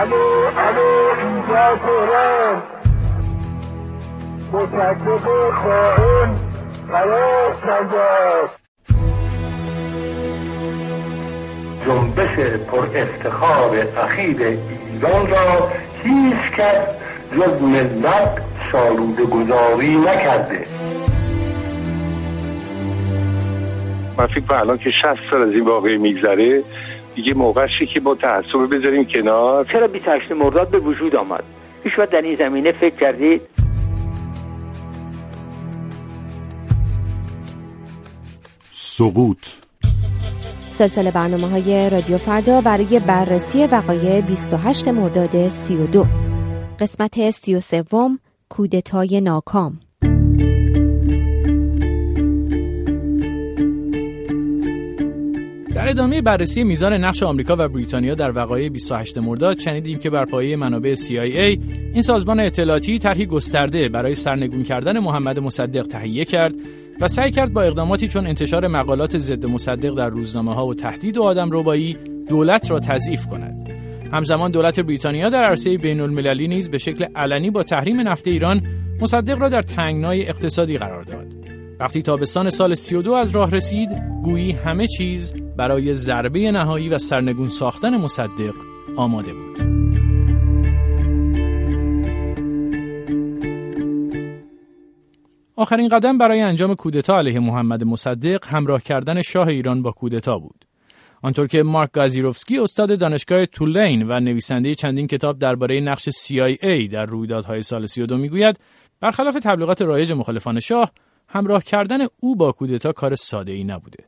الو الو اینجا تهران مصدق خائن خلاص نجات جنبش پر افتخار اخیر ایران را هیچ کس جز ملت سالوده گذاری نکرده. من فکر الان که 60 سال از این واقعی میگذره دیگه موقعشی که با تعصب بذاریم کنار. چرا 28 مرداد به وجود آمد؟ هیچ در این زمینه فکر کردید سقوط. سلسله برنامه های رادیو فردا برای بررسی وقایع 28 مرداد 32 قسمت 33 کودتای ناکام. در ادامه بررسی میزان نقش آمریکا و بریتانیا در وقایع 28 مرداد شنیدیم که بر پایه منابع CIA این سازمان اطلاعاتی طرحی گسترده برای سرنگون کردن محمد مصدق تهیه کرد و سعی کرد با اقداماتی چون انتشار مقالات ضد مصدق در روزنامه ها و تهدید و آدم ربایی دولت را تضعیف کند. همزمان دولت بریتانیا در عرصه بین المللی نیز به شکل علنی با تحریم نفت ایران مصدق را در تنگنای اقتصادی قرار داد. وقتی تابستان سال 32 از راه رسید، گویی همه چیز برای ضربه نهایی و سرنگون ساختن مصدق آماده بود. آخرین قدم برای انجام کودتا علیه محمد مصدق همراه کردن شاه ایران با کودتا بود. آنطور که مارک گازیروفسکی استاد دانشگاه تولین و نویسنده چندین کتاب درباره نقش CIA در رویدادهای سال 32 می‌گوید برخلاف تبلیغات رایج مخالفان شاه همراه کردن او با کودتا کار ساده ای نبوده.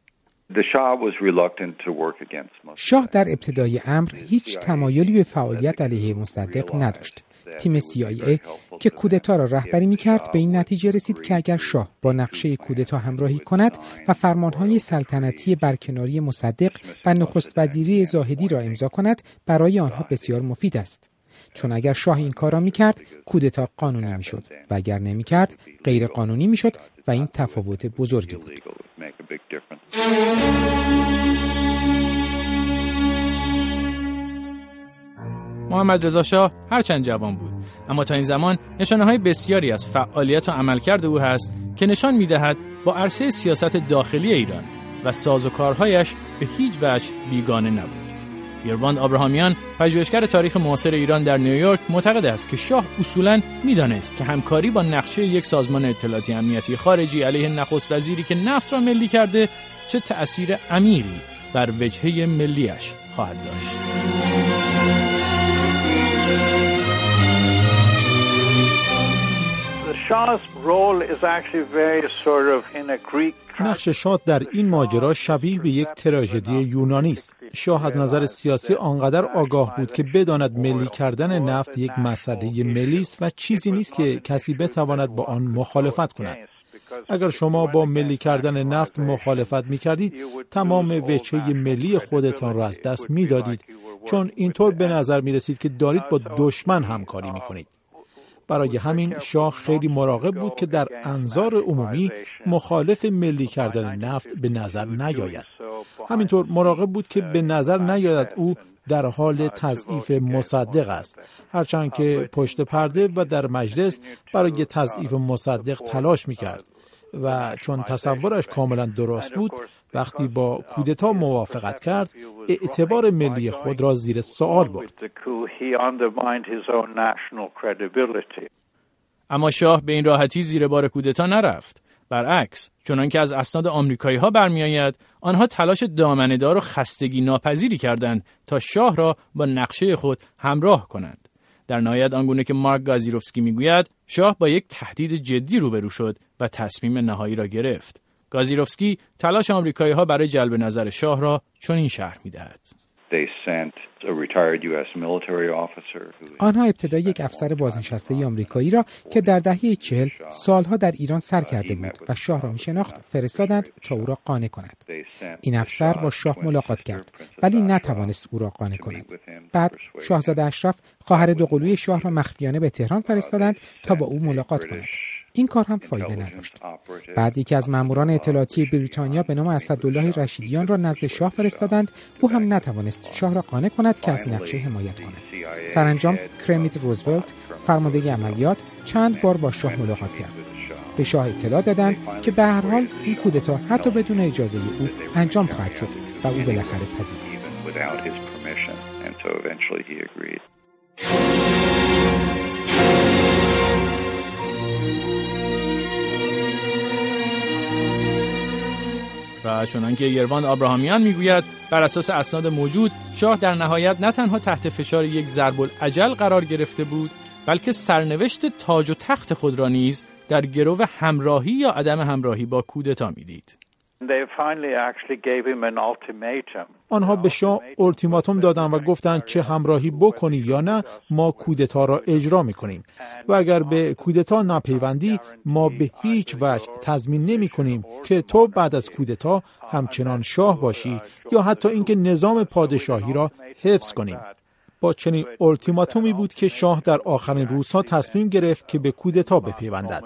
شاه در ابتدای امر هیچ تمایلی به فعالیت علیه مصدق نداشت. تیم CIA که کودتا را رهبری می کرد به این نتیجه رسید که اگر شاه با نقشه کودتا همراهی کند و فرمانهای سلطنتی برکناری مصدق و نخست وزیری زاهدی را امضا کند برای آنها بسیار مفید است. چون اگر شاه این کار را می کرد کودتا قانونی می شد و اگر نمی کرد غیر قانونی می شد و این تفاوت بزرگی بود. محمد رضا شاه هرچند جوان بود اما تا این زمان نشانه های بسیاری از فعالیت و عملکرد او هست که نشان می دهد با عرصه سیاست داخلی ایران و ساز و کارهایش به هیچ وجه بیگانه نبود. یرواند آبراهامیان پژوهشگر تاریخ معاصر ایران در نیویورک معتقد است که شاه اصولا می‌دانست که همکاری با نقشه یک سازمان اطلاعاتی امنیتی خارجی علیه نخست وزیری که نفت را ملی کرده چه تأثیر عمیقی بر وجهه ملیش خواهد داشت. نقش شاه در این ماجرا شبیه به یک تراژدی یونانی است. شاه از نظر سیاسی آنقدر آگاه بود که بداند ملی کردن نفت یک مسئله ملی است و چیزی نیست که کسی بتواند با آن مخالفت کند. اگر شما با ملی کردن نفت مخالفت می کردید تمام وجهه ملی خودتان را از دست می دادید چون اینطور به نظر می رسید که دارید با دشمن همکاری می کنید. برای همین شاه خیلی مراقب بود که در انظار عمومی مخالف ملی کردن نفت به نظر نیاید. همینطور مراقب بود که به نظر نیاید او در حال تضعیف مصدق است هرچند که پشت پرده و در مجلس برای تضعیف مصدق تلاش می کرد و چون تصورش کاملا درست بود وقتی با کودتا موافقت کرد اعتبار ملی خود را زیر سوال برد. اما شاه به این راحتی زیر بار کودتا نرفت. برعکس چنان که از اسناد آمریکایی ها برمیآید آنها تلاش دامنهدار و خستگی ناپذیری کردند تا شاه را با نقشه خود همراه کنند. در نهایت آنگونه که مارک گازیروفسکی می‌گوید شاه با یک تهدید جدی روبرو شد و تصمیم نهایی را گرفت. گازیروفسکی تلاش آمریکایی ها برای جلب نظر شاه را چنین شرح می‌دهد. آنها ابتدا یک افسر بازنشسته آمریکایی را که در دهه چهل سالها در ایران سر کرده بود و شاه را میشناخت فرستادند تا او را قانع کند. این افسر با شاه ملاقات کرد ولی نتوانست او را قانع کند. بعد شاهزاده اشرف خواهر دوقلوی شاه را مخفیانه به تهران فرستادند تا با او ملاقات کند. این کار هم فایده نداشت. بعد یکی از ماموران اطلاعاتی بریتانیا به نام اسدالله رشیدیان را نزد شاه فرستادند. او هم نتوانست شاه را قانع کند که از نقشه حمایت کند. سرانجام کرمیت روزولت فرمانده عملیات چند بار با شاه ملاقات کرد. به شاه اطلاع دادند که به هر حال این کودتا حتی بدون اجازه او انجام خواهد شد و او بالاخره پذیرفت. و چنانکه یروان آبراهامیان می‌گوید بر اساس اسناد موجود شاه در نهایت نه تنها تحت فشار یک ضرب العجل قرار گرفته بود بلکه سرنوشت تاج و تخت خود را نیز در گرو همراهی یا عدم همراهی با کودتا می‌دید. آنها به شاه التیماتوم دادند و گفتند چه همراهی بکنی یا نه ما کودتا را اجرا می‌کنیم. و اگر به کودتا نپیوندی ما به هیچ وجه تضمین نمی کنیم که تو بعد از کودتا همچنان شاه باشی یا حتی اینکه نظام پادشاهی را حفظ کنیم. با چنین التیماتومی بود که شاه در آخرین روزها تصمیم گرفت که به کودتا بپیوندد.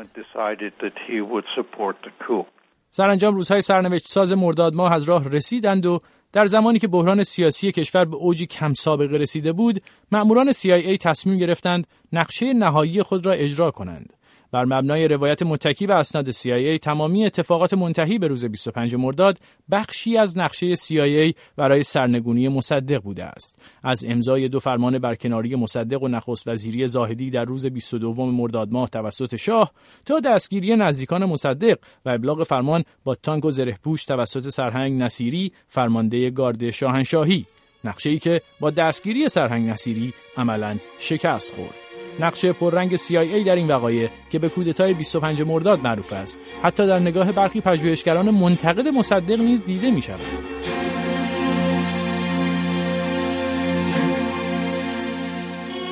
سرانجام روزهای سرنوشت ساز مرداد ماه از راه رسیدند و در زمانی که بحران سیاسی کشور به اوجی کم سابقه رسیده بود، مأموران CIA تصمیم گرفتند نقشه نهایی خود را اجرا کنند. بر مبنای روایت متکی به اسناد CIA تمامی اتفاقات منتهی به روز 25 مرداد بخشی از نقشه CIA برای سرنگونی مصدق بوده است. از امضای دو فرمان برکناری مصدق و نخست وزیری زاهدی در روز 22 مرداد ماه توسط شاه تا دستگیری نزدیکان مصدق و ابلاغ فرمان با تانک و زرهپوش توسط سرهنگ نصیری فرمانده گارد شاهنشاهی. نقشه ای که با دستگیری سرهنگ نصیری عملا شکست خورد. نقشه پررنگ CIA در این وقایع که به کودتای 25 مرداد معروف است حتی در نگاه برخی پژوهشگران منتقد مصدق نیز دیده می شود.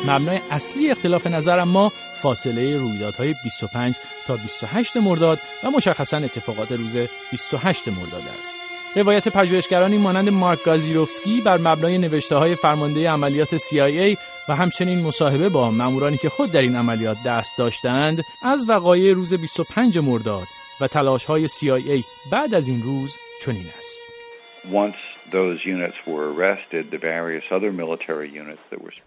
مبنای اصلی اختلاف نظر ما فاصله رویدادهای 25 تا 28 مرداد و مشخصا اتفاقات روز 28 مرداد است. روایت پژوهشگرانی مانند مارک گازیروفسکی بر مبنای نوشته های فرمانده عملیات CIA و همچنین مصاحبه با مامورانی که خود در این عملیات دست داشتند از وقایع روز 25 مرداد و تلاش های CIA بعد از این روز چنین است.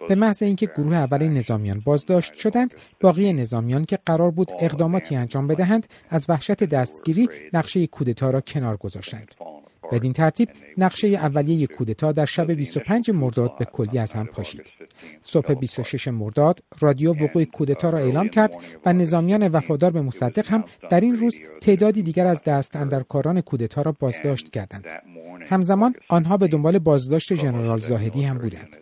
به محض اینکه گروه اول نظامیان بازداشت شدند باقی نظامیان که قرار بود اقداماتی انجام بدهند از وحشت دستگیری نقشه کودتا را کنار گذاشتند بدین ترتیب نقشه اولیه کودتا در شب 25 مرداد به کلی از هم پاشید. صبح 26 مرداد رادیو وقوع کودتا را اعلام کرد و نظامیان وفادار به مصدق هم در این روز تعدادی دیگر از دست اندرکاران کودتا را بازداشت کردند. همزمان آنها به دنبال بازداشت ژنرال زاهدی هم بودند.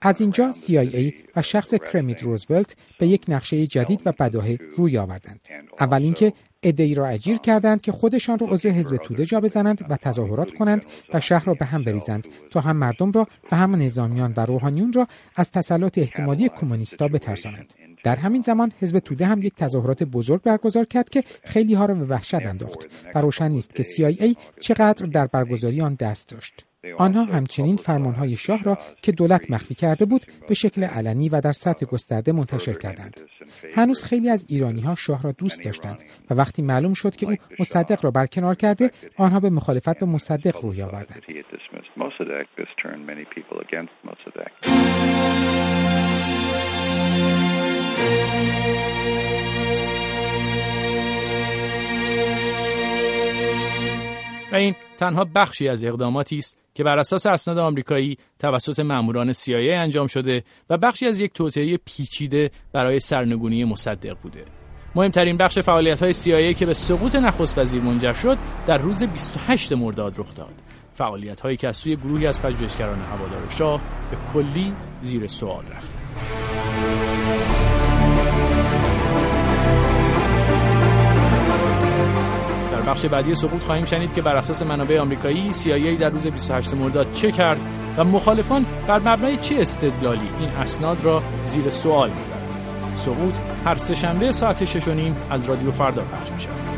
از اینجا CIA و شخص کرمیت روزولت به یک نقشه جدید و بداهه روی آوردند. اول اینکه ادعی را اجیر کردند که خودشان را عضو حزب توده جا بزنند و تظاهرات کنند و شهر را به هم بریزند تا هم مردم را و هم نظامیان و روحانیون را از تسلط احتمالی کمونیستا بترسانند در همین زمان حزب توده هم یک تظاهرات بزرگ برگزار کرد که خیلی ها را به وحشت انداخت و روشن نیست که CIA چقدر در برگزاری آن دست داشت آنها همچنین فرمانهای شاه را که دولت مخفی کرده بود به شکل علنی و در سطح گسترده منتشر کردند. هنوز خیلی از ایرانی ها شاه را دوست داشتند و وقتی معلوم شد که او مصدق را برکنار کرده آنها به مخالفت به مصدق روی آوردند. و این تنها بخشی از اقداماتی است که بر اساس اسناد آمریکایی توسط ماموران CIA انجام شده و بخشی از یک توطئه پیچیده برای سرنگونی مصدق بوده. مهمترین بخش فعالیت های CIA که به سقوط نخست وزیر منجر شد در روز 28 مرداد رخ داد. فعالیت هایی که از سوی گروهی از پژوهشگران هوادار شاه به کلی زیر سوال رفته. بخش بعدی سقوط خواهیم شنید که بر اساس منابع آمریکایی CIA در روز 28 مرداد چه کرد و مخالفان بر مبنای چه استدلالی این اسناد را زیر سوال می‌برند. سقوط هر سه شنبه ساعت 6 از رادیو فردا پخش می